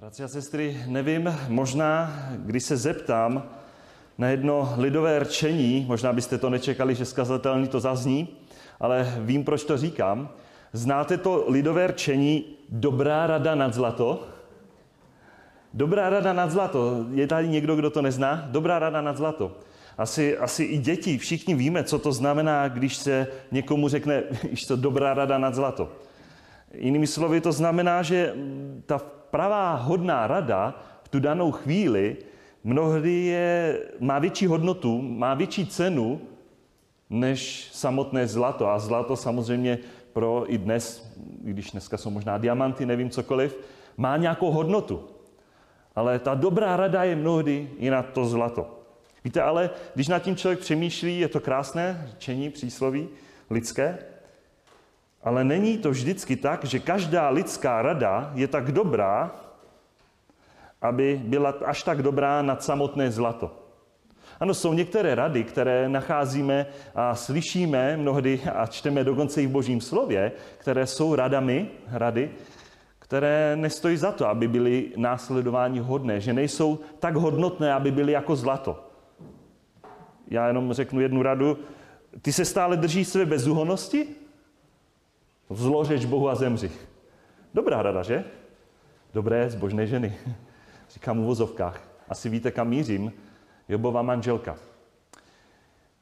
Bratři a sestry, nevím, možná, když se zeptám na jedno lidové rčení, možná byste to nečekali, že skazatelný to zazní, ale vím, proč to říkám. Znáte to lidové rčení dobrá rada nad zlato? Dobrá rada nad zlato. Je tady někdo, kdo to nezná? Dobrá rada nad zlato. Asi, asi i děti, všichni víme, co to znamená, když se někomu řekne, že to dobrá rada nad zlato. Jinými slovy to znamená, že ta pravá hodná rada v tu danou chvíli mnohdy je, má větší hodnotu, má větší cenu než samotné zlato. A zlato samozřejmě pro i dnes, když dneska jsou možná diamanty, nevím cokoliv, má nějakou hodnotu. Ale ta dobrá rada je mnohdy i na to zlato. Víte, ale když nad tím člověk přemýšlí, je to krásné řečení, přísloví lidské, ale není to vždycky tak, že každá lidská rada je tak dobrá, aby byla až tak dobrá nad samotné zlato. Ano, jsou některé rady, které nacházíme a slyšíme mnohdy a čteme dokonce i v Božím slově, které jsou radami, rady, které nestojí za to, aby byly následování hodné, že nejsou tak hodnotné, aby byly jako zlato. Já jenom řeknu jednu radu. Ty se stále držíš své bezúhonosti? Zlořeč Bohu a zemři. Dobrá rada, že? Dobré, zbožné ženy. Říkám v vozovkách. Asi víte, kam mířím. Jobova manželka.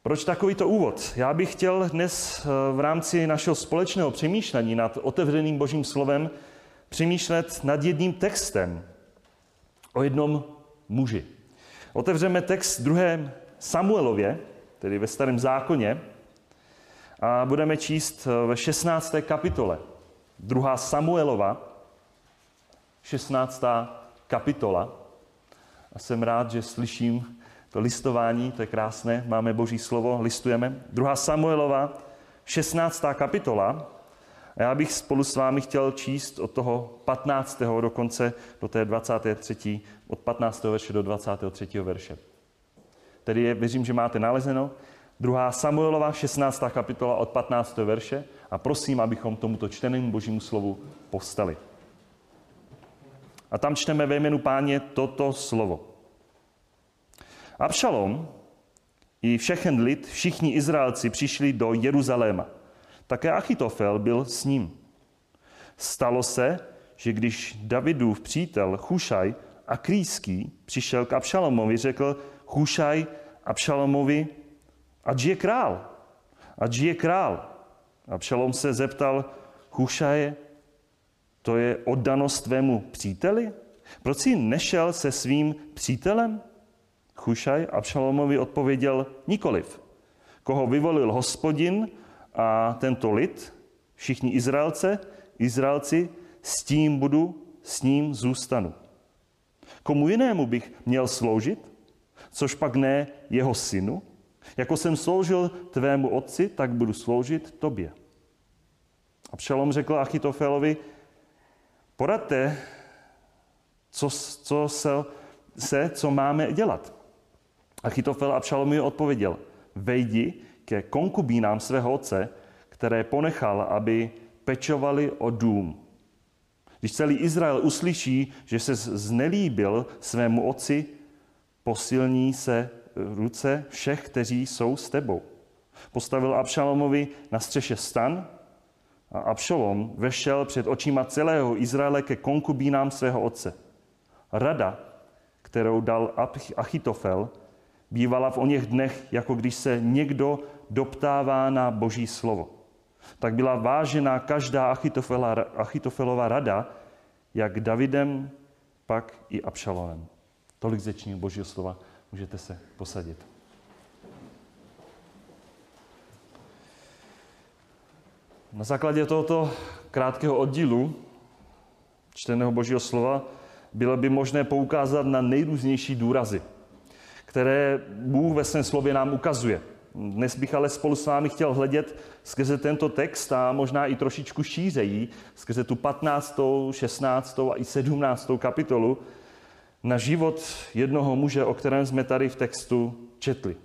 Proč takovýto úvod? Já bych chtěl dnes eh, v rámci našeho společného přemýšlení nad otevřeným božím slovem přemýšlet nad jedním textem o jednom muži. Otevřeme text druhé Samuelově, tedy ve starém zákoně, a budeme číst eh, ve 16. kapitole. Druhá Samuelova, 16. kapitola. A jsem rád, že slyším to listování, to je krásné, máme boží slovo, listujeme. Druhá Samuelova, 16. kapitola. A já bych spolu s vámi chtěl číst od toho 15. dokonce do té 23. od 15. verše do 23. verše. Tedy je, věřím, že máte nalezeno. Druhá Samuelova, 16. kapitola od 15. verše a prosím, abychom tomuto čtenému božímu slovu povstali. A tam čteme ve jménu páně toto slovo. Abšalom i všechen lid, všichni Izraelci přišli do Jeruzaléma. Také Achitofel byl s ním. Stalo se, že když Davidův přítel Chušaj a Krýský přišel k Abšalomovi, řekl Chušaj Abšalomovi, ať je král, ať je král. Abšalom se zeptal Chušaje, to je oddanost tvému příteli? Proč jsi nešel se svým přítelem? Chušaj Abšalomovi odpověděl nikoliv. Koho vyvolil hospodin a tento lid, všichni Izraelce, Izraelci, s tím budu, s ním zůstanu. Komu jinému bych měl sloužit, což pak ne jeho synu? Jako jsem sloužil tvému otci, tak budu sloužit tobě. A Pšalom řekl Achitofelovi, poradte, co, co se, se, co máme dělat. Achitofel a Pšalomi odpověděl, vejdi ke konkubínám svého otce, které ponechal, aby pečovali o dům. Když celý Izrael uslyší, že se znelíbil svému otci, posilní se ruce všech, kteří jsou s tebou. Postavil Abšalomovi na střeše stan a Abšalom vešel před očima celého Izraele ke konkubínám svého otce. Rada, kterou dal Achitofel, bývala v oněch dnech, jako když se někdo doptává na boží slovo. Tak byla vážená každá Achitofelova rada, jak Davidem, pak i Abšalomem. Tolik zečního božího slova. Můžete se posadit. Na základě tohoto krátkého oddílu čteného božího slova bylo by možné poukázat na nejrůznější důrazy, které Bůh ve svém slově nám ukazuje. Dnes bych ale spolu s vámi chtěl hledět skrze tento text a možná i trošičku šířejí, skrze tu 15., 16. a i 17. kapitolu, na život jednoho muže, o kterém jsme tady v textu četli.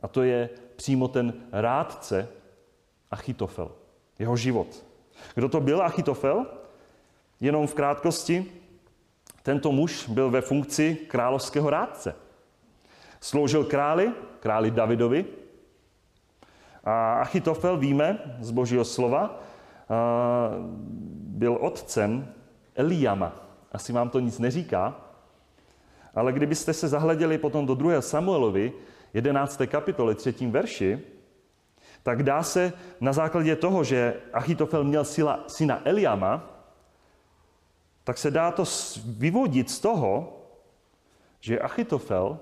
A to je přímo ten rádce Achitofel. Jeho život. Kdo to byl Achitofel? Jenom v krátkosti. Tento muž byl ve funkci královského rádce. Sloužil králi, králi Davidovi. A Achitofel, víme z božího slova, byl otcem Eliama. Asi vám to nic neříká, ale kdybyste se zahleděli potom do 2. Samuelovi, 11. kapitoly, 3. verši, tak dá se na základě toho, že Achitofel měl syna, syna Eliama, tak se dá to vyvodit z toho, že Achitofel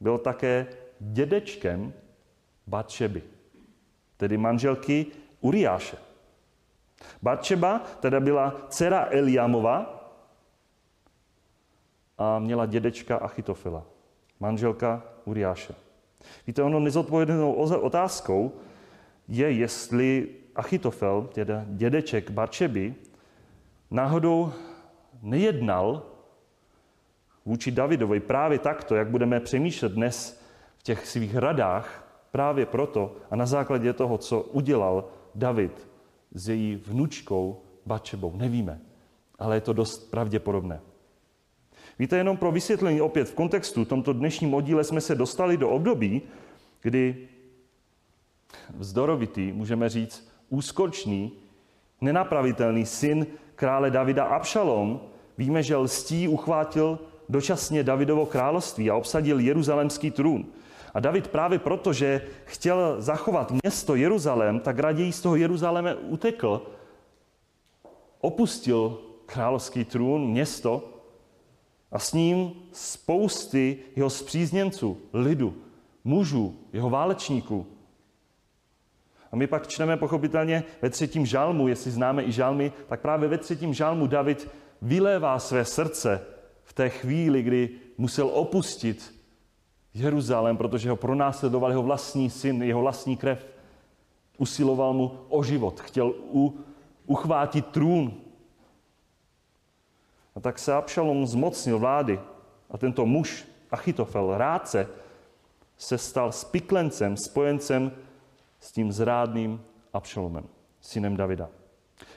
byl také dědečkem Batšeby, tedy manželky Uriáše. Batšeba teda byla dcera Eliamova a měla dědečka Achitofela, manželka Uriáše. Víte, ono nezodpovědnou otázkou je, jestli Achitofel, teda dědeček Batšeby, náhodou nejednal vůči Davidovi právě takto, jak budeme přemýšlet dnes v těch svých radách, právě proto a na základě toho, co udělal David s její vnučkou Bačebou. Nevíme, ale je to dost pravděpodobné. Víte, jenom pro vysvětlení opět v kontextu, v tomto dnešním oddíle jsme se dostali do období, kdy vzdorovitý, můžeme říct, úskočný, nenapravitelný syn krále Davida Abšalom, víme, že lstí uchvátil dočasně Davidovo království a obsadil jeruzalemský trůn. A David právě proto, že chtěl zachovat město Jeruzalém, tak raději z toho Jeruzaléme utekl, opustil královský trůn, město a s ním spousty jeho zpřízněnců, lidu, mužů, jeho válečníků. A my pak čteme pochopitelně ve třetím žalmu, jestli známe i žalmy, tak právě ve třetím žalmu David vylévá své srdce v té chvíli, kdy musel opustit Jeruzalém, protože ho pronásledoval jeho vlastní syn, jeho vlastní krev. Usiloval mu o život, chtěl u, uchvátit trůn. A tak se Abšalom zmocnil vlády a tento muž, Achitofel, rádce, se stal spiklencem, spojencem s tím zrádným Abšalomem, synem Davida.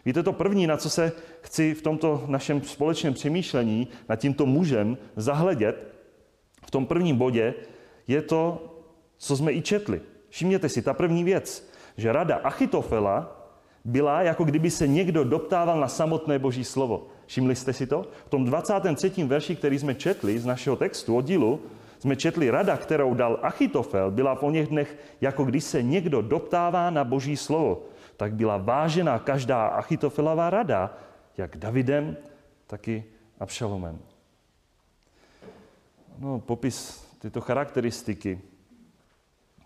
Víte, to první, na co se chci v tomto našem společném přemýšlení nad tímto mužem zahledět, v tom prvním bodě, je to, co jsme i četli. Všimněte si, ta první věc, že rada Achitofela byla, jako kdyby se někdo doptával na samotné boží slovo. Všimli jste si to? V tom 23. verši, který jsme četli z našeho textu, oddílu, jsme četli rada, kterou dal Achitofel, byla v oněch dnech, jako když se někdo doptává na boží slovo. Tak byla vážená každá Achitofelová rada, jak Davidem, tak i Abšalomem. No, popis tyto charakteristiky,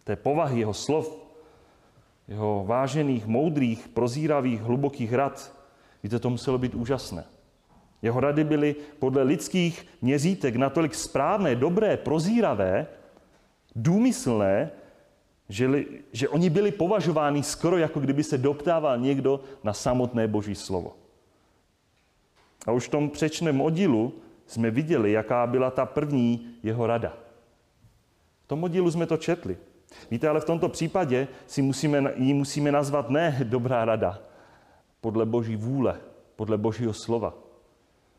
té povahy jeho slov, jeho vážených, moudrých, prozíravých, hlubokých rad, víte, to muselo být úžasné. Jeho rady byly podle lidských měřítek natolik správné, dobré, prozíravé, důmyslné, že, li, že oni byli považováni skoro jako kdyby se doptával někdo na samotné boží slovo. A už v tom přečném oddílu jsme viděli, jaká byla ta první jeho rada. V tom oddílu jsme to četli. Víte, ale v tomto případě si musíme, ji musíme nazvat ne dobrá rada, podle boží vůle, podle božího slova,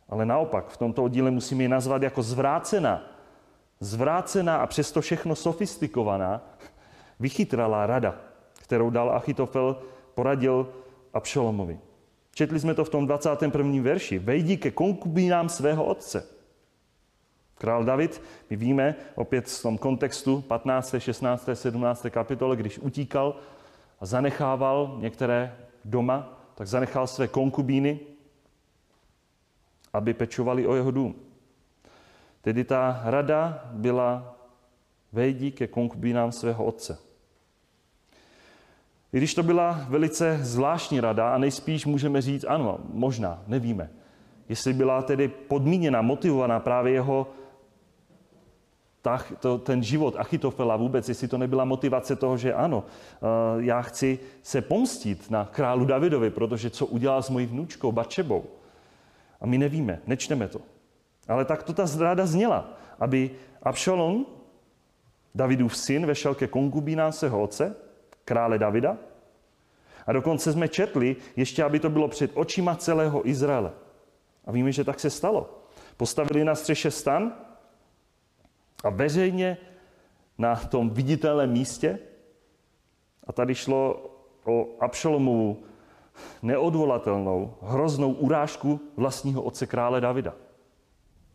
ale naopak, v tomto oddíle musíme ji nazvat jako zvrácená. Zvrácená a přesto všechno sofistikovaná, vychytralá rada, kterou dal Achitofel, poradil Abšalomovi. Četli jsme to v tom 21. verši. Vejdi ke konkubínám svého otce. Král David, my víme, opět v tom kontextu 15., 16., 17. kapitole, když utíkal a zanechával některé doma, tak zanechal své konkubíny, aby pečovali o jeho dům. Tedy ta rada byla vejdi ke konkubínám svého otce. I když to byla velice zvláštní rada a nejspíš můžeme říct, ano, možná, nevíme. Jestli byla tedy podmíněna, motivovaná právě jeho ta, to, ten život Achitofela vůbec, jestli to nebyla motivace toho, že ano, eh, já chci se pomstit na králu Davidovi, protože co udělal s mojí vnučkou Bačebou. A my nevíme, nečteme to. Ale tak to ta zráda zněla, aby Abšalom, Davidův syn, vešel ke konkubínám svého otce, krále Davida. A dokonce jsme četli, ještě aby to bylo před očima celého Izraele. A víme, že tak se stalo. Postavili na střeše stan a veřejně na tom viditelném místě. A tady šlo o Abšalomovu neodvolatelnou, hroznou urážku vlastního otce krále Davida.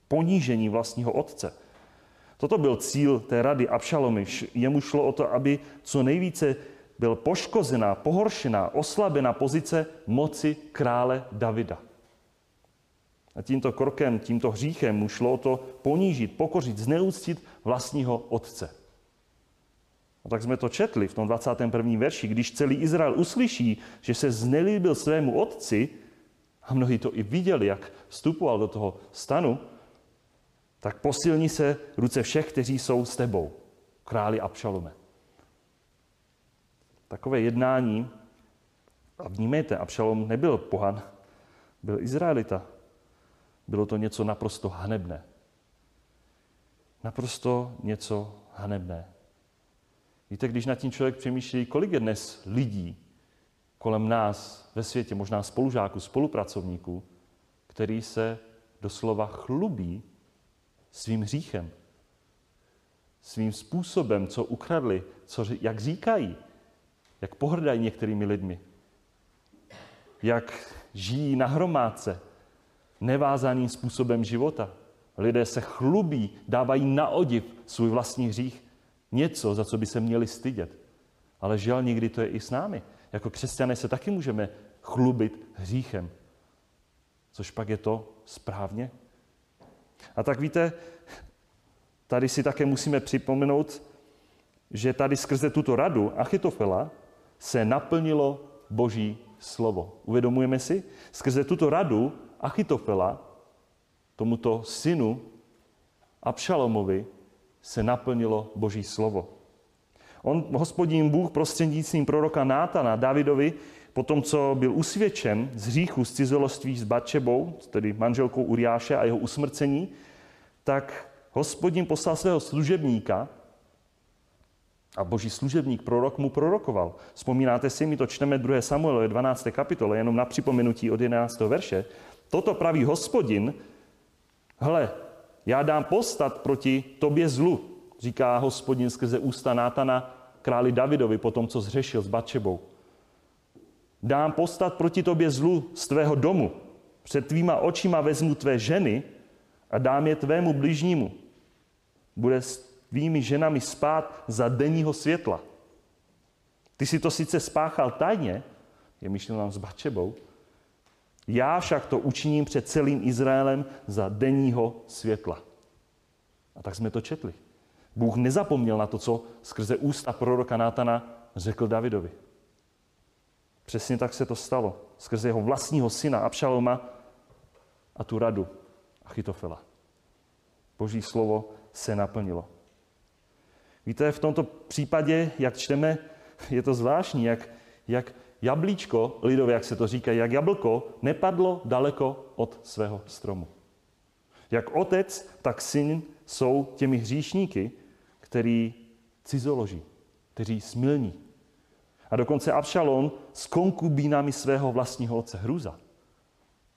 Ponížení vlastního otce. Toto byl cíl té rady Abšalomy. Jemu šlo o to, aby co nejvíce byl poškozená, pohoršená, oslabená pozice moci krále Davida. A tímto krokem, tímto hříchem mu šlo o to ponížit, pokořit, zneúctit vlastního otce. A tak jsme to četli v tom 21. verši. Když celý Izrael uslyší, že se znelíbil svému otci, a mnohí to i viděli, jak vstupoval do toho stanu, tak posilní se ruce všech, kteří jsou s tebou, králi Abšalome. Takové jednání, a vnímejte, Abšalom nebyl pohan, byl Izraelita. Bylo to něco naprosto hanebné. Naprosto něco hanebné. Víte, když nad tím člověk přemýšlí, kolik je dnes lidí kolem nás ve světě, možná spolužáků, spolupracovníků, který se doslova chlubí svým hříchem, svým způsobem, co ukradli, co, jak říkají, jak pohrdají některými lidmi, jak žijí na hromádce, nevázaným způsobem života. Lidé se chlubí, dávají na odiv svůj vlastní hřích, něco, za co by se měli stydět. Ale žel někdy to je i s námi. Jako křesťané se taky můžeme chlubit hříchem. Což pak je to správně? A tak víte, tady si také musíme připomenout, že tady skrze tuto radu Achitofela se naplnilo Boží slovo. Uvědomujeme si? Skrze tuto radu Achitofela, tomuto synu Abšalomovi, se naplnilo Boží slovo. On, hospodin Bůh prostřednictvím proroka Nátana Davidovi, po tom, co byl usvědčen z hříchu z cizoloství s Batšebou, tedy manželkou Uriáše a jeho usmrcení, tak hospodin poslal svého služebníka, a boží služebník, prorok mu prorokoval. Vzpomínáte si, my to čteme 2. Samuel 12. kapitole, jenom na připomenutí od 11. verše. Toto praví hospodin, hle, já dám postat proti tobě zlu, říká hospodin skrze ústa Nátana králi Davidovi po tom, co zřešil s Batšebou. Dám postat proti tobě zlu z tvého domu. Před tvýma očima vezmu tvé ženy a dám je tvému bližnímu. Bude s tvými ženami spát za denního světla. Ty si to sice spáchal tajně, je myšleno s Batšebou, já však to učiním před celým Izraelem za denního světla. A tak jsme to četli. Bůh nezapomněl na to, co skrze ústa proroka Nátana řekl Davidovi. Přesně tak se to stalo. Skrze jeho vlastního syna Abšaloma a tu radu Achitofela. Boží slovo se naplnilo. Víte, v tomto případě, jak čteme, je to zvláštní, jak, jak jablíčko, lidově, jak se to říká, jak jablko, nepadlo daleko od svého stromu. Jak otec, tak syn jsou těmi hříšníky, který cizoloží, kteří smilní. A dokonce Abšalon s konkubínami svého vlastního otce. Hruza.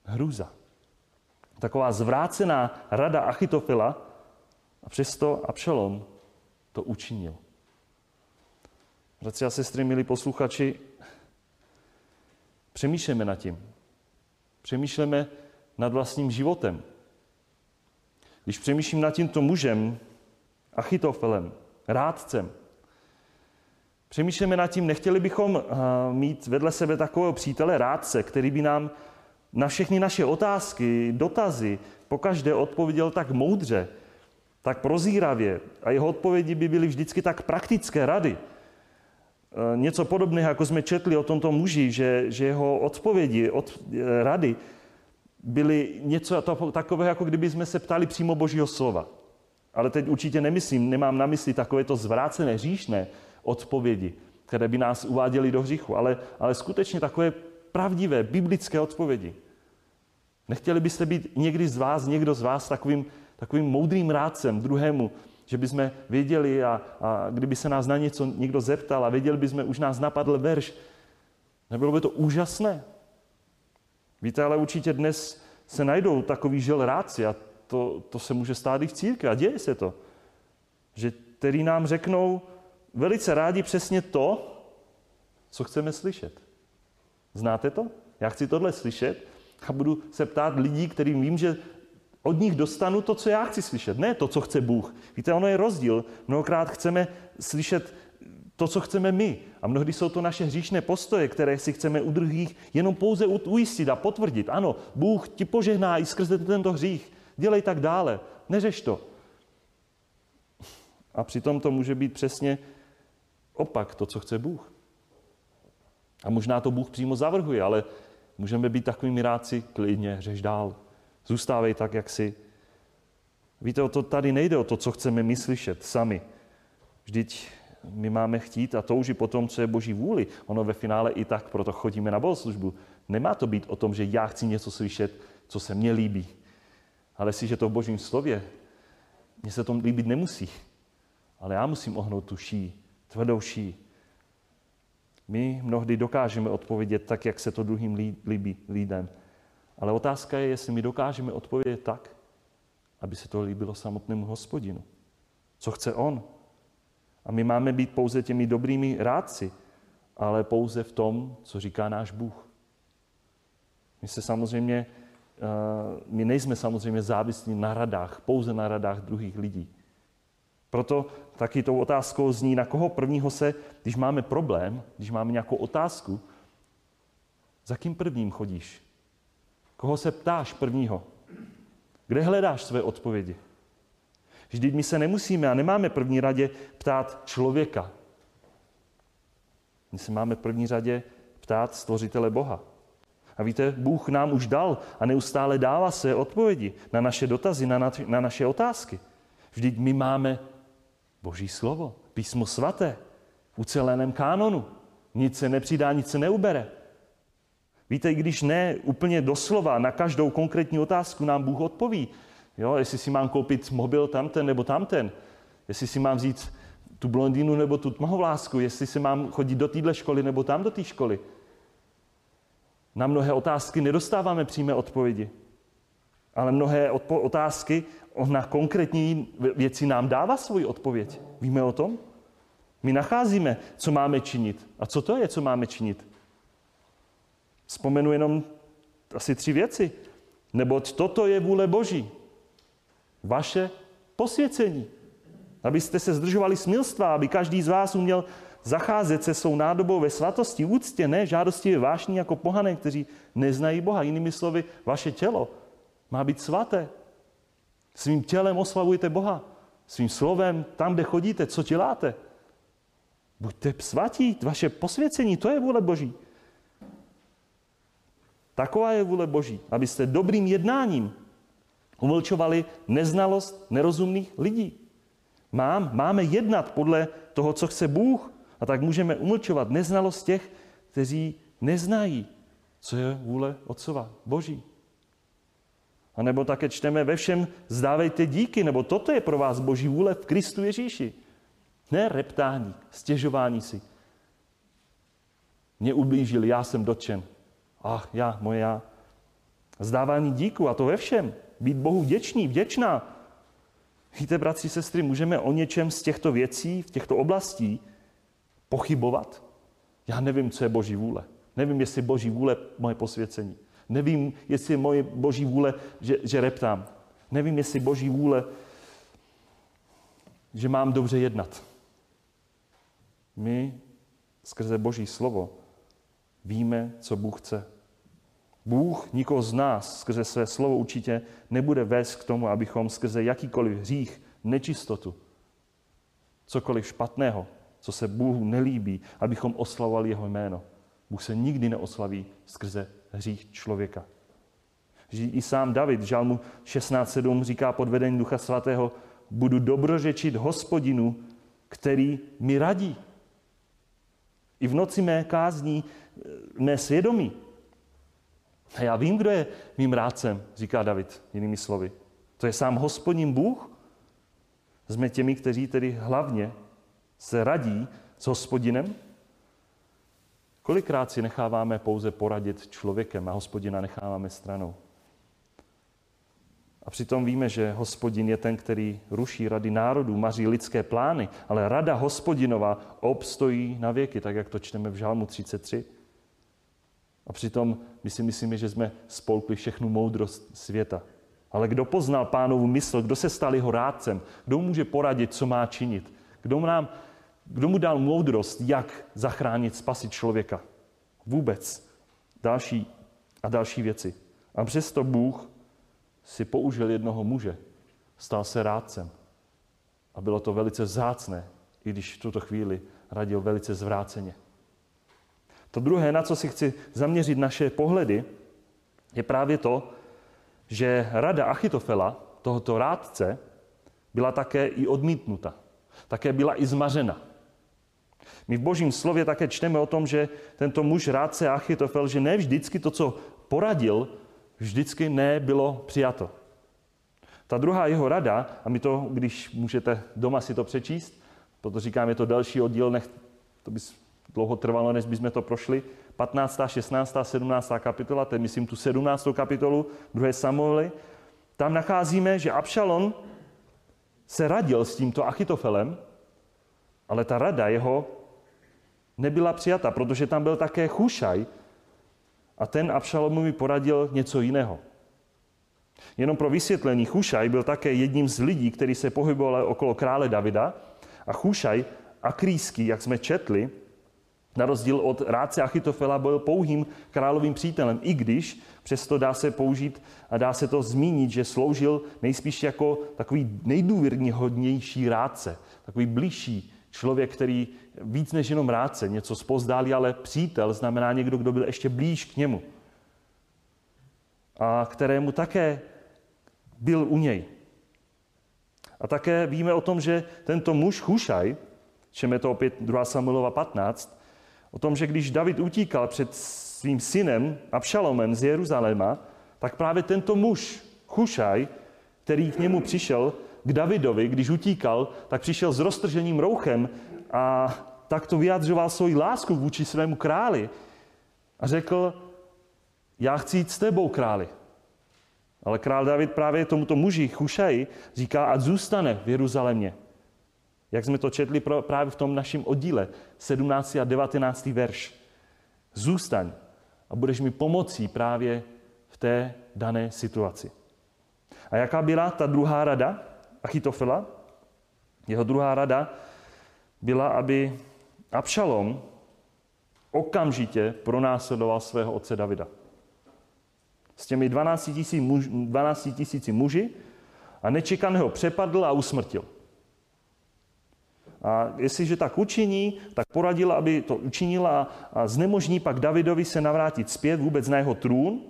Hruza. Taková zvrácená rada Achitofila a přesto Abšalon to učinil. Bratři a sestry, milí posluchači, Přemýšlíme nad tím. Přemýšlíme nad vlastním životem. Když přemýšlím nad tímto mužem, Achitofelem, rádcem, přemýšlíme nad tím, nechtěli bychom eh, mít vedle sebe takového přítele rádce, který by nám na všechny naše otázky, dotazy, pokaždé odpověděl tak moudře, tak prozíravě a jeho odpovědi by byly vždycky tak praktické rady, něco podobného, jako jsme četli o tomto muži, že, že jeho odpovědi, od, eh, rady byly něco takového, jako kdyby jsme se ptali přímo Božího slova. Ale teď určitě nemyslím, nemám na mysli takovéto zvrácené, hříšné odpovědi, které by nás uváděly do hříchu, ale, ale skutečně takové pravdivé, biblické odpovědi. Nechtěli byste být někdy z vás, někdo z vás takovým, takovým moudrým rádcem druhému, že bychom věděli a, a kdyby se nás na něco někdo zeptal a věděli bychom, už nás napadl verš. Nebylo by to úžasné? Víte, ale určitě dnes se najdou takový žel ráci a to, to se může stát i v církvi a děje se to. Že který nám řeknou velice rádi přesně to, co chceme slyšet. Znáte to? Já chci tohle slyšet a budu se ptát lidí, kterým vím, že od nich dostanu to, co já chci slyšet, ne to, co chce Bůh. Víte, ono je rozdíl. Mnohokrát chceme slyšet to, co chceme my. A mnohdy jsou to naše hříšné postoje, které si chceme u druhých jenom pouze ujistit a potvrdit. Ano, Bůh ti požehná i skrze tento hřích. Dělej tak dále. Neřeš to. A přitom to může být přesně opak to, co chce Bůh. A možná to Bůh přímo zavrhuje, ale můžeme být takovými ráci, klidně, řeš dál. Zůstávej tak, jak jsi. Víte, o to tady nejde o to, co chceme my slyšet sami. Vždyť my máme chtít a toužit po tom, co je Boží vůli. Ono ve finále i tak, proto chodíme na bohoslužbu. Nemá to být o tom, že já chci něco slyšet, co se mně líbí. Ale si, že to v Božím slově, mně se to líbit nemusí. Ale já musím ohnout tu ší, tvrdou ší. My mnohdy dokážeme odpovědět tak, jak se to druhým líbí lidem. Ale otázka je, jestli my dokážeme odpovědět tak, aby se to líbilo samotnému hospodinu. Co chce on? A my máme být pouze těmi dobrými rádci, ale pouze v tom, co říká náš Bůh. My se samozřejmě, eh, my nejsme samozřejmě závislí na radách, pouze na radách druhých lidí. Proto taky tou otázkou zní, na koho prvního se, když máme problém, když máme nějakou otázku, za kým prvním chodíš? Koho se ptáš prvního? Kde hledáš své odpovědi? Vždyť my se nemusíme a nemáme první radě ptát člověka. My se máme první řadě ptát stvořitele Boha. A víte, Bůh nám už dal a neustále dává své odpovědi na naše dotazy, na, na, na naše otázky. Vždyť my máme Boží slovo, písmo svaté, v uceleném kánonu. Nic se nepřidá, nic se neubere. Víte, i když ne úplně doslova na každou konkrétní otázku nám Bůh odpoví, jo, jestli si mám koupit mobil tamten nebo tamten, jestli si mám vzít tu blondýnu nebo tu tmahovlásku, jestli si mám chodit do téhle školy nebo tam do té školy. Na mnohé otázky nedostáváme přímé odpovědi, ale mnohé otázky na konkrétní věci nám dává svoji odpověď. Víme o tom? My nacházíme, co máme činit. A co to je, co máme činit? Vzpomenu jenom asi tři věci. Neboť toto je vůle Boží. Vaše posvěcení. Abyste se zdržovali smilstva, aby každý z vás uměl zacházet se svou nádobou ve svatosti, úctě, ne žádosti vášní jako pohané, kteří neznají Boha. Jinými slovy, vaše tělo má být svaté. Svým tělem oslavujte Boha. Svým slovem, tam, kde chodíte, co děláte. Buďte svatí, vaše posvěcení, to je vůle Boží. Taková je vůle Boží, abyste dobrým jednáním umlčovali neznalost nerozumných lidí. Mám, máme jednat podle toho, co chce Bůh, a tak můžeme umlčovat neznalost těch, kteří neznají, co je vůle Otcova, Boží. A nebo také čteme ve všem zdávejte díky, nebo toto je pro vás Boží vůle v Kristu Ježíši. Ne reptání, stěžování si. Mě ublížili, já jsem dotčen. Ach, já, moje já. Zdávání díku, a to ve všem. Být Bohu vděčný, vděčná. Víte, bratři, sestry, můžeme o něčem z těchto věcí, v těchto oblastí pochybovat? Já nevím, co je Boží vůle. Nevím, jestli Boží vůle moje posvěcení. Nevím, jestli je moje Boží vůle, že, že reptám. Nevím, jestli Boží vůle, že mám dobře jednat. My skrze Boží slovo víme, co Bůh chce. Bůh nikoho z nás skrze své slovo určitě nebude vést k tomu, abychom skrze jakýkoliv hřích, nečistotu, cokoliv špatného, co se Bůhu nelíbí, abychom oslavovali jeho jméno. Bůh se nikdy neoslaví skrze hřích člověka. I sám David v Žalmu 16.7 říká pod vedením Ducha Svatého, budu dobrořečit hospodinu, který mi radí. I v noci mé kázní mé svědomí. A já vím, kdo je mým rádcem, říká David jinými slovy. To je sám hospodin Bůh. Jsme těmi, kteří tedy hlavně se radí s hospodinem, Kolikrát si necháváme pouze poradit člověkem a hospodina necháváme stranou? A přitom víme, že hospodin je ten, který ruší rady národů, maří lidské plány, ale rada hospodinova obstojí na věky, tak jak to čteme v Žálmu 33. A přitom my si myslíme, že jsme spolkli všechnu moudrost světa. Ale kdo poznal pánovu mysl, kdo se stal jeho rádcem, kdo může poradit, co má činit, kdo mu, nám, kdo mu dal moudrost, jak zachránit, spasit člověka. Vůbec. Další a další věci. A přesto Bůh si použil jednoho muže, stal se rádcem. A bylo to velice vzácné, i když v tuto chvíli radil velice zvráceně. To druhé, na co si chci zaměřit naše pohledy, je právě to, že rada Achitofela, tohoto rádce, byla také i odmítnuta. Také byla i zmařena. My v božím slově také čteme o tom, že tento muž rádce Achitofel, že ne vždycky to, co poradil, vždycky nebylo přijato. Ta druhá jeho rada, a my to, když můžete doma si to přečíst, proto říkám, je to další oddíl, nech, to by dlouho trvalo, než bychom to prošli, 15., 16., 17. kapitola, to je myslím tu 17. kapitolu 2. Samuely, tam nacházíme, že Abšalon se radil s tímto Achitofelem, ale ta rada jeho nebyla přijata, protože tam byl také Chušaj a ten Abšalomovi poradil něco jiného. Jenom pro vysvětlení, Chušaj byl také jedním z lidí, který se pohyboval okolo krále Davida a Chušaj, akrýský, jak jsme četli, na rozdíl od rádce Achitofela byl pouhým královým přítelem, i když přesto dá se použít a dá se to zmínit, že sloužil nejspíš jako takový nejdůvěrnější rádce, takový blížší člověk, který víc než jenom rádce, něco spozdálí, ale přítel znamená někdo, kdo byl ještě blíž k němu. A kterému také byl u něj. A také víme o tom, že tento muž Chušaj, čem je to opět 2 Samuelova 15, o tom, že když David utíkal před svým synem Abšalomem z Jeruzaléma, tak právě tento muž, Chušaj, který k němu přišel, k Davidovi, když utíkal, tak přišel s roztrženým rouchem a tak to vyjadřoval svoji lásku vůči svému králi. A řekl, já chci jít s tebou, králi. Ale král David právě tomuto muži, Chušaji, říká, ať zůstane v Jeruzalémě. Jak jsme to četli právě v tom našem oddíle, 17. a 19. verš. Zůstaň a budeš mi pomocí právě v té dané situaci. A jaká byla ta druhá rada Achitofela? Jeho druhá rada byla, aby Abšalom okamžitě pronásledoval svého otce Davida. S těmi 12 tisíci, muž, 12 tisíci muži a nečekaně ho přepadl a usmrtil. A jestliže tak učiní, tak poradila, aby to učinila a znemožní pak Davidovi se navrátit zpět vůbec na jeho trůn.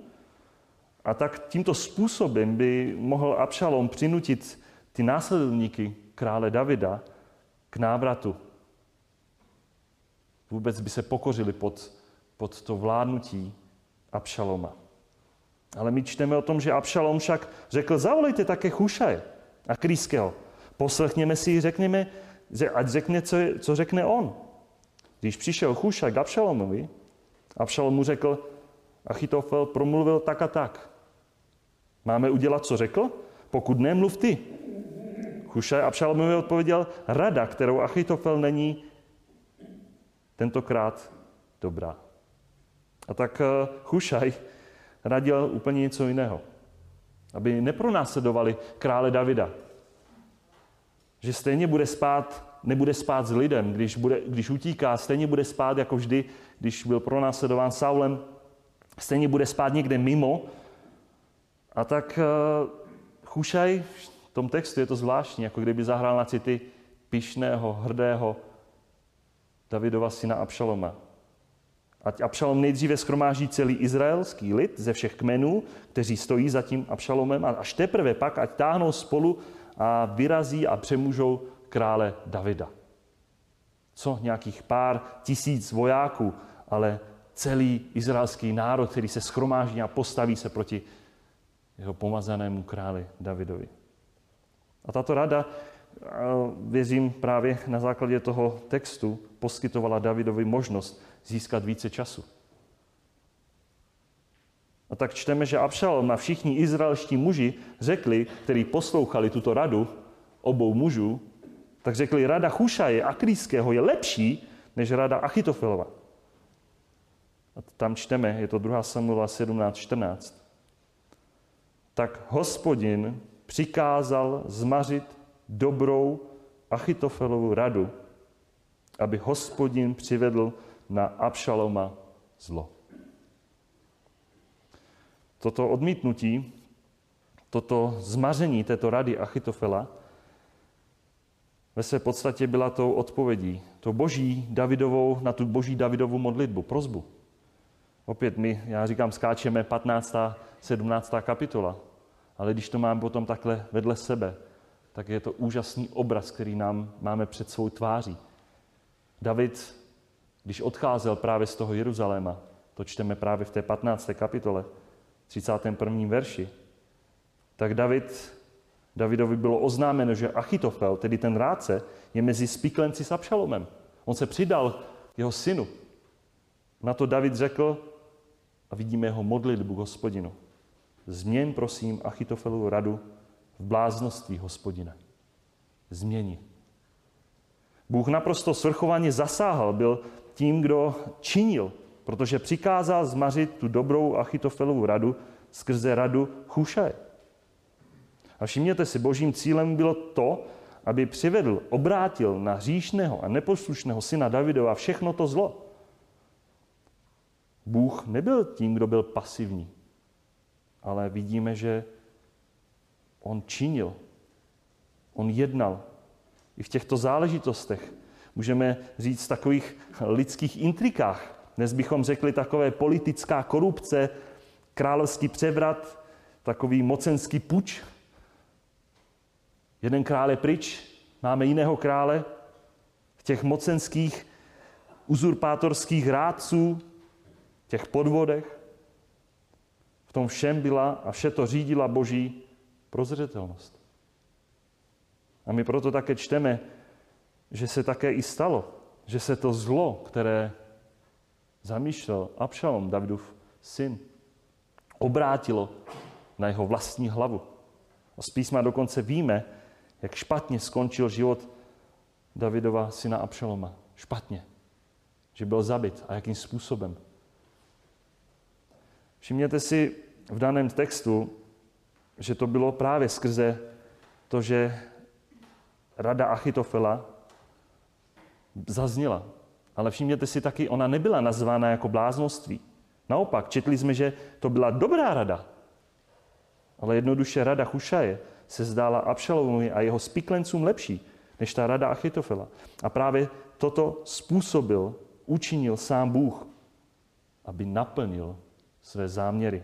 A tak tímto způsobem by mohl Abšalom přinutit ty následovníky krále Davida k návratu. Vůbec by se pokořili pod, pod to vládnutí Abšaloma. Ale my čteme o tom, že Abšalom však řekl, zavolejte také Chušaje a Krýského. Poslechněme si, řekněme, ať řekne, co, co řekne on. Když přišel Chušaj k Abšalomovi, Abšalom mu řekl, Achitofel promluvil tak a tak. Máme udělat, co řekl? Pokud ne, mluv ty. Chušaj Abšalomovi odpověděl, rada, kterou Achitofel není tentokrát dobrá. A tak eh, Chušaj radil úplně něco jiného. Aby nepronásledovali krále Davida, že stejně bude spát, nebude spát s lidem, když, bude, když utíká, stejně bude spát jako vždy, když byl pronásledován Saulem, stejně bude spát někde mimo. A tak uh, Chušaj, v tom textu je to zvláštní, jako kdyby zahrál na city pišného, hrdého Davidova syna Abšaloma. Ať Abšalom nejdříve schromáží celý izraelský lid ze všech kmenů, kteří stojí za tím Abšalomem, a až teprve pak, ať táhnou spolu a vyrazí a přemůžou krále Davida. Co nějakých pár tisíc vojáků, ale celý izraelský národ, který se schromáží a postaví se proti jeho pomazanému králi Davidovi. A tato rada, věřím právě na základě toho textu, poskytovala Davidovi možnost získat více času. A A tak čteme, že Abšalom a všichni izraelští muži řekli, kteří poslouchali tuto radu obou mužů, tak řekli, rada Chušaje a Krýského je lepší než rada Achitofelova. A tam čteme, je to 2. Samuela 17.14. Tak hospodin přikázal zmařit dobrou Achitofelovu radu, aby hospodin přivedl na Abšaloma zlo. Toto odmítnutí, toto zmaření této rady Achitofela ve své podstatě byla tou odpovědí, to boží Davidovou, na tu boží Davidovou modlitbu, prozbu. Opět my, já říkám, skáčeme 15. 17. kapitola, ale když to máme potom takhle vedle sebe, tak je to úžasný obraz, který nám máme před svou tváří. David, když odcházel právě z toho Jeruzaléma, to čteme právě v té 15. kapitole, 31. verši, tak David, Davidovi bylo oznámeno, že Achitofel, tedy ten rádce, je mezi spiklenci s Abšalomem. On se přidal jeho synu. Na to David řekl, a vidíme jeho modlitbu hospodinu. Změň, prosím, Achitofelovu radu v bláznoství hospodine. Změni. Bůh naprosto svrchovaně zasáhl, byl tím, kdo činil, protože přikázal zmařit tu dobrou Achitofelovu radu skrze radu Chušaje. A všimněte si, božím cílem bylo to, aby přivedl, obrátil na hříšného a neposlušného syna Davidova všechno to zlo. Bůh nebyl tím, kdo byl pasivní, ale vidíme, že on činil, on jednal. I v těchto záležitostech můžeme říct takových lidských intrikách. Dnes bychom řekli takové politická korupce, královský převrat, takový mocenský puč. Jeden král je pryč, máme jiného krále. V těch mocenských uzurpátorských rádců, těch podvodech, v tom všem byla a vše to řídila boží prozřetelnost. A my proto také čteme, že se také i stalo, že se to zlo, které zamýšlel Abšalom, Davidův syn, obrátilo na jeho vlastní hlavu. A z písma dokonce víme, jak špatně skončil život Davidova syna Abšaloma. Špatně. Že byl zabit a jakým způsobem. Všimněte si v daném textu, že to bylo právě skrze to, že rada Achitofela zazněla. Ale všimněte si taky, ona nebyla nazvána jako bláznoství. Naopak, četli jsme, že to byla dobrá rada. Ale jednoduše rada Chušaje se zdála Abšalovovi a jeho spiklencům lepší než ta rada Achitofela. A právě toto způsobil, učinil sám Bůh, aby naplnil své záměry.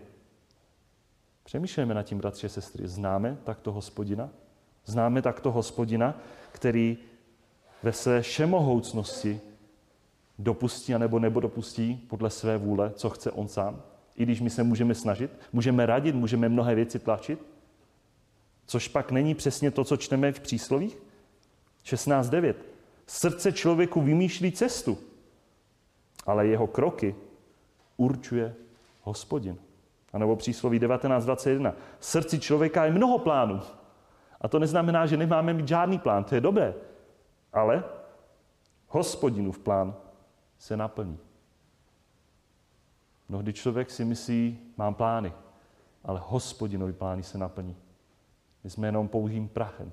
Přemýšlejme nad tím, bratři a sestry. Známe takto hospodina? Známe takto hospodina, který ve své všemohoucnosti dopustí anebo nebo dopustí podle své vůle, co chce on sám. I když my se můžeme snažit, můžeme radit, můžeme mnohé věci tlačit, což pak není přesně to, co čteme v příslovích. 16.9. Srdce člověku vymýšlí cestu, ale jeho kroky určuje hospodin. A nebo přísloví 19.21. V srdci člověka je mnoho plánů. A to neznamená, že nemáme mít žádný plán, to je dobré. Ale hospodinův plán se naplní. Mnohdy člověk si myslí, mám plány, ale hospodinový plány se naplní. My jsme jenom pouhým prachem.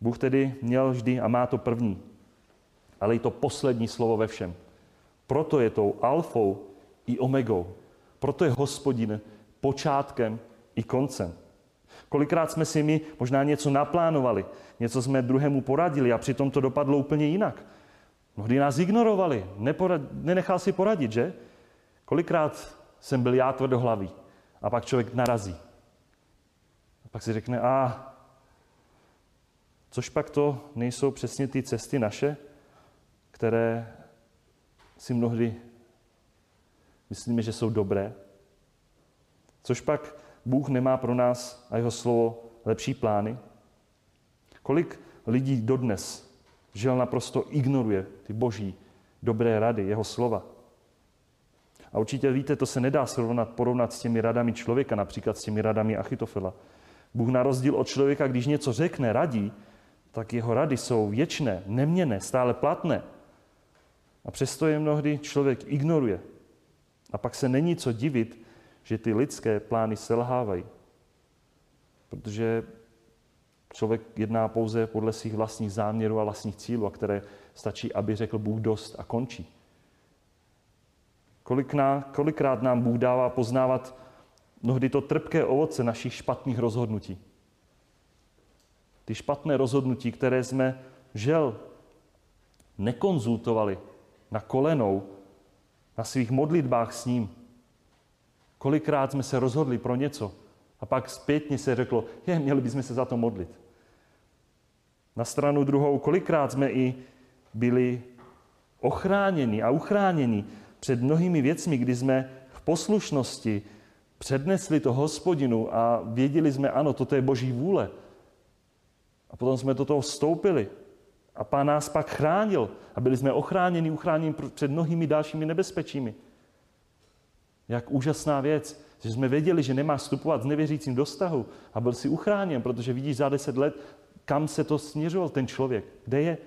Bůh tedy měl vždy a má to první, ale i to poslední slovo ve všem. Proto je tou alfou i omegou. Proto je hospodin počátkem i koncem. Kolikrát jsme si my možná něco naplánovali, něco jsme druhému poradili a přitom to dopadlo úplně jinak. Mnohdy nás ignorovali, neporad, nenechal si poradit, že? Kolikrát jsem byl já tvrdohlavý a pak člověk narazí. A pak si řekne, a což pak to nejsou přesně ty cesty naše, které si mnohdy myslíme, že jsou dobré. Což pak Bůh nemá pro nás a jeho slovo lepší plány? Kolik lidí dodnes žel naprosto ignoruje ty boží dobré rady, jeho slova? A určitě víte, to se nedá srovnat, porovnat s těmi radami člověka, například s těmi radami Achitofela. Bůh na rozdíl od člověka, když něco řekne, radí, tak jeho rady jsou věčné, neměné, stále platné. A přesto je mnohdy člověk ignoruje. A pak se není co divit, že ty lidské plány selhávají. Protože člověk jedná pouze podle svých vlastních záměrů a vlastních cílů, a které stačí, aby řekl Bůh dost a končí. Kolikrát nám Bůh dává poznávat mnohdy to trpké ovoce našich špatných rozhodnutí. Ty špatné rozhodnutí, které jsme žel nekonzultovali na kolenou, na svých modlitbách s ním. Kolikrát jsme se rozhodli pro něco a pak zpětně se řeklo, je, měli bychom se za to modlit. Na stranu druhou, kolikrát jsme i byli ochráněni a uchráněni před mnohými věcmi, kdy jsme v poslušnosti přednesli to hospodinu a věděli jsme, ano, toto je boží vůle. A potom jsme do toho vstoupili. A pán nás pak chránil. A byli jsme ochráněni, uchráněni před mnohými dalšími nebezpečími. Jak úžasná věc, že jsme věděli, že nemá vstupovat s nevěřícím do vztahu a byl si uchráněn, protože vidíš za deset let, kam se to směřoval ten člověk, kde je.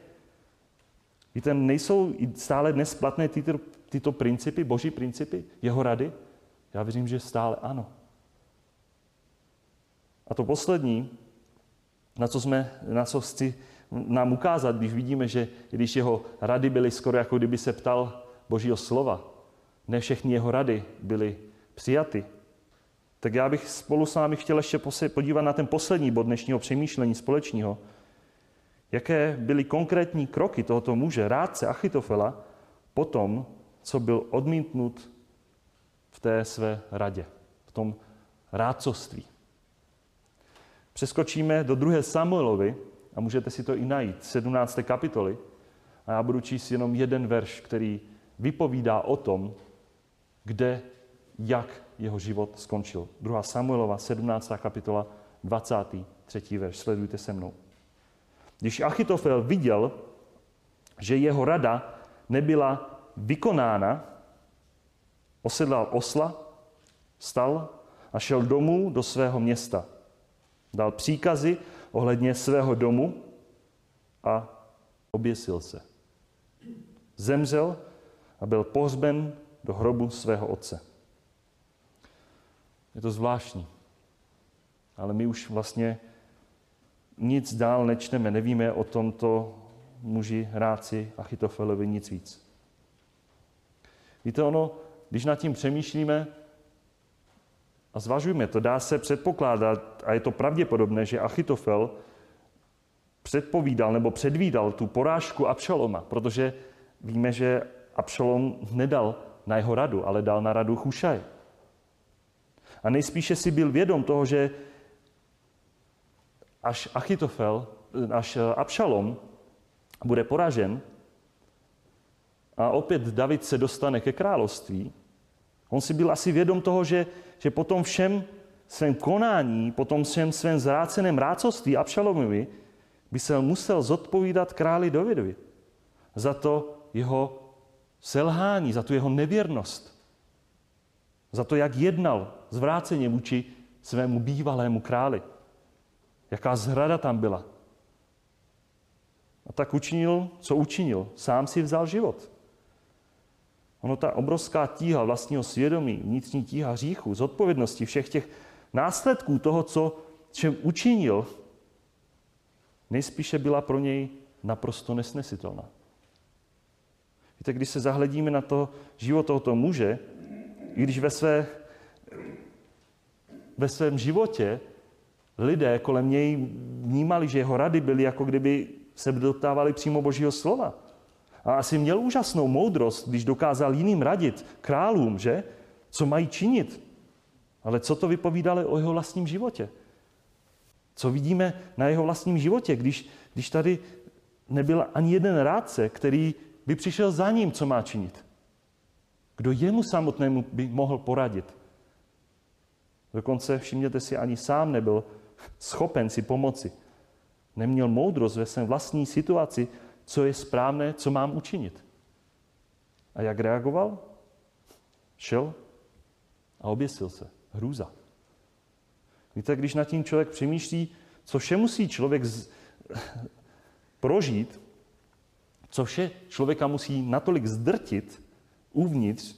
Víte, nejsou stále dnes platné tyto, tyto principy, boží principy, jeho rady? Já věřím, že stále ano. A to poslední, na co, jsme, na co chci nám ukázat, když vidíme, že když jeho rady byly skoro jako kdyby se ptal Božího slova, ne všechny jeho rady byly přijaty, tak já bych spolu s vámi chtěl ještě podívat na ten poslední bod dnešního přemýšlení společního. Jaké byly konkrétní kroky tohoto muže, rádce Achitofela, potom, co byl odmítnut v té své radě, v tom rádcovství. Přeskočíme do druhé Samuelovi a můžete si to i najít, 17. kapitoly. A já budu číst jenom jeden verš, který vypovídá o tom, kde, jak jeho život skončil. 2. Samuelova, 17. kapitola, 23. verš. Sledujte se mnou. Když Achitofel viděl, že jeho rada nebyla vykonána, osedlal osla, stal a šel domů do svého města. Dal příkazy ohledně svého domu a oběsil se. Zemřel a byl pohřben do hrobu svého otce. Je to zvláštní. Ale my už vlastně nic dál nečteme, nevíme o tomto muži, ráci Achitofelovi nic víc. Víte, ono, když nad tím přemýšlíme a zvažujeme to, dá se předpokládat, a je to pravděpodobné, že Achitofel předpovídal nebo předvídal tu porážku Abšaloma, protože víme, že Abšalom nedal na jeho radu, ale dal na radu Chušaj. A nejspíše si byl vědom toho, že až Achitofel, až Abšalom bude poražen a opět David se dostane ke království, on si byl asi vědom toho, že, že potom všem svém konání, potom všem svém zráceném rácovství Abšalomovi by se musel zodpovídat králi Davidovi za to jeho selhání, za tu jeho nevěrnost, za to, jak jednal zvráceně vůči svému bývalému králi. Jaká zhrada tam byla. A tak učinil, co učinil. Sám si vzal život. Ono ta obrovská tíha vlastního svědomí, vnitřní tíha hříchu, zodpovědnosti všech těch následků toho, co čem učinil, nejspíše byla pro něj naprosto nesnesitelná. Víte, když se zahledíme na to život tohoto muže, i když ve, své, ve svém životě lidé kolem něj vnímali, že jeho rady byly jako kdyby se dotávali přímo Božího slova. A asi měl úžasnou moudrost, když dokázal jiným radit, králům, že? Co mají činit. Ale co to vypovídalo o jeho vlastním životě? Co vidíme na jeho vlastním životě, když, když tady nebyl ani jeden rádce, který by přišel za ním, co má činit? Kdo jemu samotnému by mohl poradit? Dokonce, všimněte si, ani sám nebyl schopen si pomoci. Neměl moudrost ve své vlastní situaci, co je správné, co mám učinit. A jak reagoval? Šel a oběsil se. Hrůza. Víte, když nad tím člověk přemýšlí, co vše musí člověk z... prožít, co vše člověka musí natolik zdrtit uvnitř,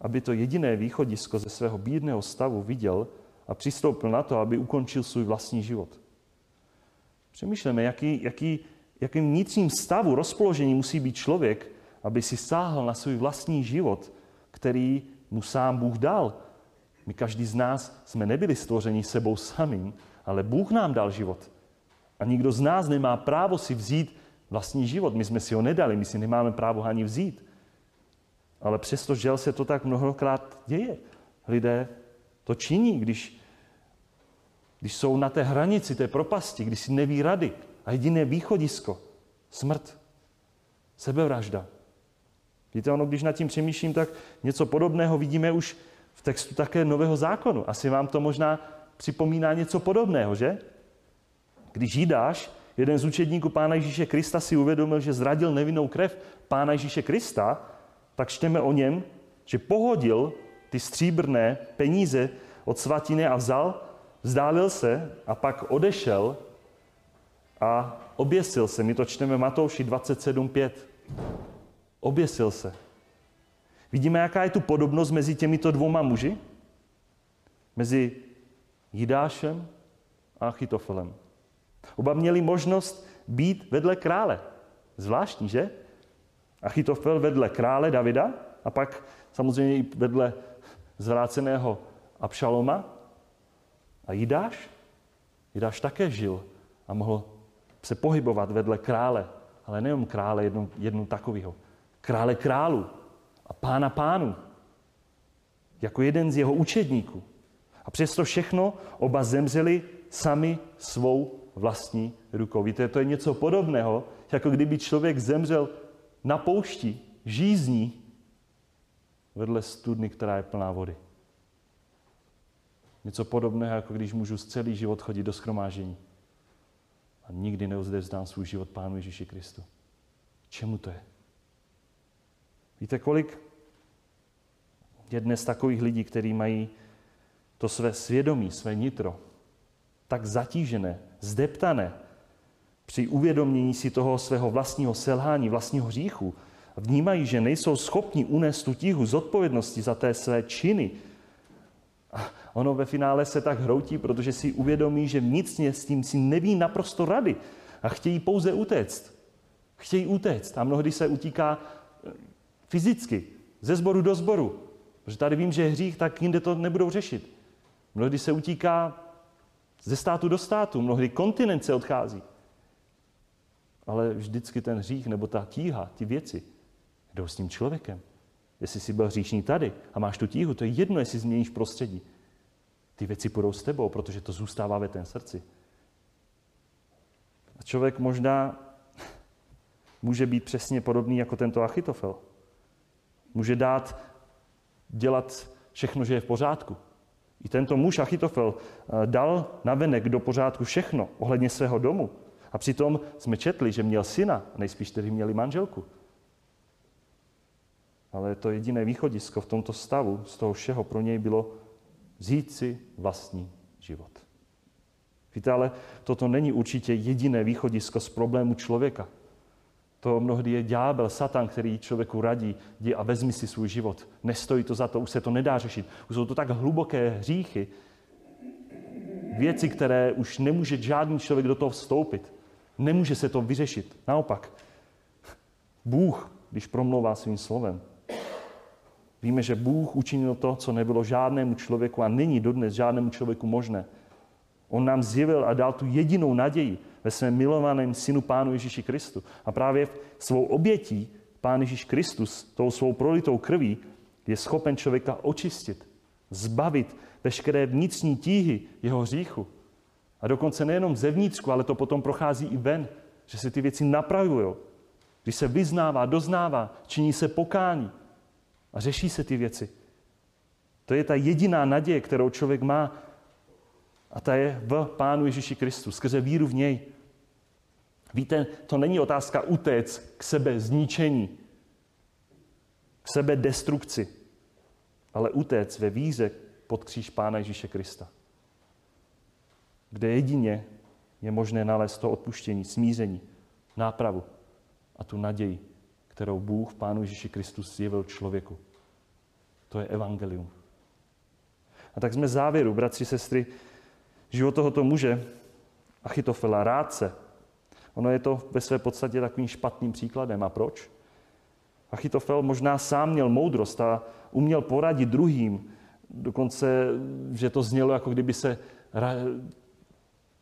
aby to jediné východisko ze svého bídného stavu viděl a přistoupil na to, aby ukončil svůj vlastní život. Přemýšlíme, jaký, jaký, jakým vnitřním stavu, rozpoložení musí být člověk, aby si sáhl na svůj vlastní život, který mu sám Bůh dal. My každý z nás jsme nebyli stvořeni sebou samým, ale Bůh nám dal život. A nikdo z nás nemá právo si vzít vlastní život. My jsme si ho nedali, my si nemáme právo ani vzít. Ale přesto, že se to tak mnohokrát děje. Lidé to činí, když, když jsou na té hranici té propasti, když si neví rady a jediné východisko, smrt, sebevražda. Víte, ono, když nad tím přemýšlím, tak něco podobného vidíme už v textu také Nového zákonu. Asi vám to možná připomíná něco podobného, že? Když Jidáš, jeden z učedníků Pána Ježíše Krista, si uvědomil, že zradil nevinnou krev Pána Ježíše Krista, tak čteme o něm, že pohodil ty stříbrné peníze od svatiny a vzal, vzdálil se a pak odešel a oběsil se. My to čteme Matouši 27.5. Oběsil se. Vidíme, jaká je tu podobnost mezi těmito dvouma muži? Mezi Jidášem a Achitofelem. Oba měli možnost být vedle krále. Zvláštní, že? Achitofel vedle krále Davida a pak samozřejmě i vedle zvráceného Abšaloma. A Jidáš? Jidáš také žil a mohl se pohybovat vedle krále, ale nejen krále jednou, jednou takového. Krále králu a pána pánu. Jako jeden z jeho učedníků. A přesto všechno oba zemřeli sami svou vlastní rukou. Víte, to je něco podobného, jako kdyby člověk zemřel na poušti, žízní, vedle studny, která je plná vody. Něco podobného, jako když můžu celý život chodit do schromážení a nikdy neozdevzdám svůj život Pánu Ježíši Kristu. Čemu to je? Víte, kolik je dnes takových lidí, kteří mají to své svědomí, své nitro, tak zatížené, zdeptané při uvědomění si toho svého vlastního selhání, vlastního hříchu, vnímají, že nejsou schopni unést tu tíhu zodpovědnosti za té své činy. A ono ve finále se tak hroutí, protože si uvědomí, že vnitřně s tím si neví naprosto rady a chtějí pouze utéct. Chtějí utéct a mnohdy se utíká eh, fyzicky, ze zboru do zboru. Protože tady vím, že je hřích, tak jinde to nebudou řešit. Mnohdy se utíká ze státu do státu, mnohdy kontinent se odchází. Ale vždycky ten hřích nebo ta tíha, ty věci, jdou s tím člověkem. Jestli jsi byl hříšný tady a máš tu tíhu, to je jedno, jestli změníš prostředí. Ty věci půjdou s tebou, protože to zůstává ve ten srdci. A člověk možná může být přesně podobný jako tento Achitofel. Může dát dělat všechno, že je v pořádku. I tento muž Achitofel eh, dal navenek do pořádku všechno ohledně svého domu. A přitom jsme četli, že měl syna, nejspíš tedy měli manželku. Ale to jediné východisko v tomto stavu, z toho všeho pro něj bylo vzít si vlastní život. Víte, ale toto není určitě jediné východisko z problému člověka. To mnohdy je ďábel, satan, který člověku radí, jdi a vezmi si svůj život. Nestojí to za to, už se to nedá řešit. Už jsou to tak hluboké hříchy, věci, které už nemůže žádný člověk do toho vstoupit. Nemůže se to vyřešit. Naopak, Bůh, když promlouvá svým slovem, víme, že Bůh učinil to, co nebylo žádnému člověku a není dodnes žádnému člověku možné. On nám zjevil a dal tu jedinou naději ve svém milovaném synu Pánu Ježíši Kristu. A právě svou obětí Pán Ježíš Kristus, tou svou prolitou krví, je schopen člověka očistit, zbavit veškeré vnitřní tíhy jeho hříchu. A dokonce nejenom zevnitřku, ale to potom prochází i ven, že se ty věci napravují. Když se vyznává, doznává, činí se pokání a řeší se ty věci. To je ta jediná naděje, kterou člověk má. A ta je v Pánu Ježíši Kristu, skrze víru v něj. Víte, to není otázka utéct k sebe zničení, k sebe destrukci, ale utéct ve víze pod kříž Pána Ježíše Krista. Kde jedině je možné nalézt to odpuštění, smíření, nápravu a tu naději, kterou Bůh Pánu Ježíši Kristu zjevil člověku. To je evangelium. A tak jsme závěru, bratři, sestry, život tohoto muže, Achitofela, rádce. Ono je to ve své podstatě takovým špatným příkladem. A proč? Achitofel možná sám měl moudrost a uměl poradit druhým, dokonce, že to znělo, jako kdyby se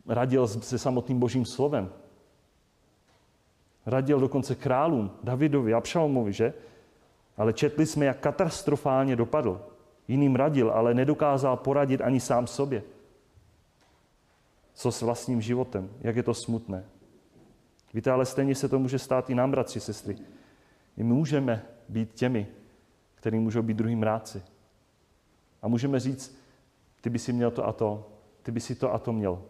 radil se samotným božím slovem. Radil dokonce králům, Davidovi, Abšalomovi, že? Ale četli jsme, jak katastrofálně dopadl. Jiným radil, ale nedokázal poradit ani sám sobě. Co s vlastním životem? Jak je to smutné. Víte, ale stejně se to může stát i nám, bratři, sestry. I my můžeme být těmi, který můžou být druhým rádci. A můžeme říct, ty by si měl to a to, ty by si to a to měl.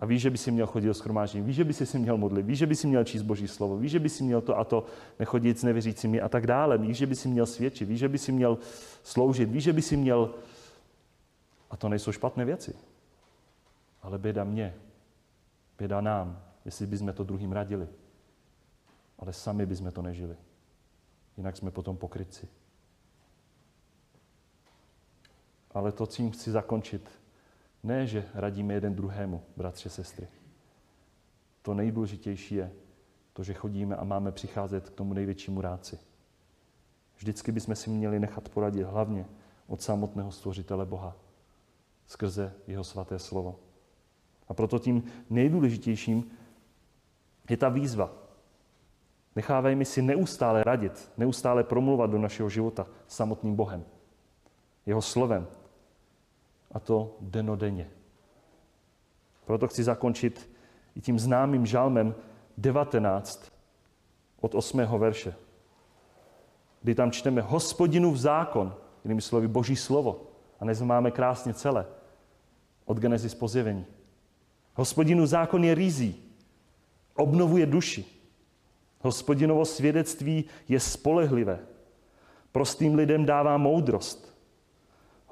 A víš, že by si měl chodit do schromáždění, víš, že by si si měl modlit, víš, že by si měl číst Boží slovo, víš, že by si měl to a to nechodit s nevěřícími a tak dále, víš, že by si měl svědčit, víš, že by si měl sloužit, víš, že by si měl... A to nejsou špatné věci. Ale běda mě, běda nám, jestli bychom to druhým radili. Ale sami bychom to nežili. Jinak jsme potom pokryci. Ale to, čím chci zakončit, ne, že radíme jeden druhému, bratře, sestry. To nejdůležitější je to, že chodíme a máme přicházet k tomu největšímu ráci. Vždycky bychom si měli nechat poradit hlavně od samotného stvořitele Boha skrze jeho svaté slovo. A proto tím nejdůležitějším je ta výzva. Nechávejme si neustále radit, neustále promluvat do našeho života samotným Bohem, jeho slovem, a to denodenně. Proto chci zakončit i tím známým žalmem 19 od 8. verše, kdy tam čteme hospodinu v zákon, jinými slovy boží slovo. A dnes máme krásně celé, od Genesis po zjevení. Hospodinu zákon je rizí, obnovuje duši. Hospodinovo svědectví je spolehlivé. Prostým lidem dává moudrost.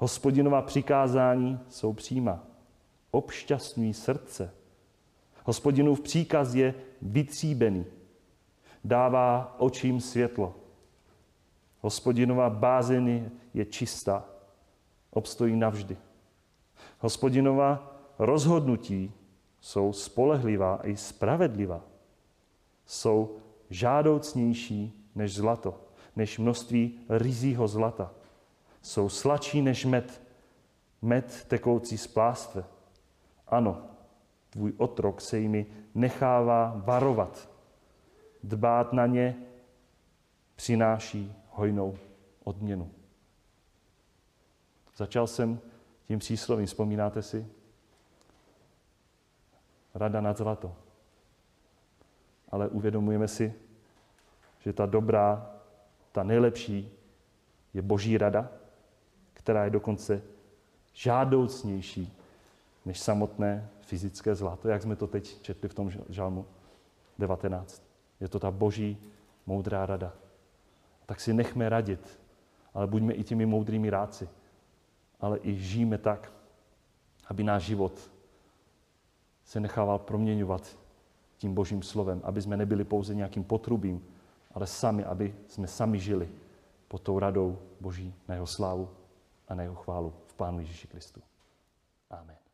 Hospodinová přikázání jsou přímá. Obšťastňují srdce. Hospodinův příkaz je vytříbený. Dává očím světlo. Hospodinová bázeny je čistá. Obstojí navždy. Hospodinová rozhodnutí jsou spolehlivá i spravedlivá. Jsou žádoucnější než zlato, než množství rizího zlata jsou sladší než med, med tekoucí z plástve. Ano, tvůj otrok se jimi nechává varovat. Dbát na ně přináší hojnou odměnu. Začal jsem tím příslovím, vzpomínáte si? Rada nad zlato. Ale uvědomujeme si, že ta dobrá, ta nejlepší je boží rada, která je dokonce žádoucnější než samotné fyzické zlato, jak jsme to teď četli v tom žalmu 19. Je to ta boží moudrá rada. Tak si nechme radit, ale buďme i těmi moudrými ráci. Ale i žijeme tak, aby náš život se nechával proměňovat tím božím slovem, aby jsme nebyli pouze nějakým potrubím, ale sami, aby jsme sami žili pod tou radou Boží na jeho slávu a na jeho chválu v Pánu Ježíši Kristu. Amen.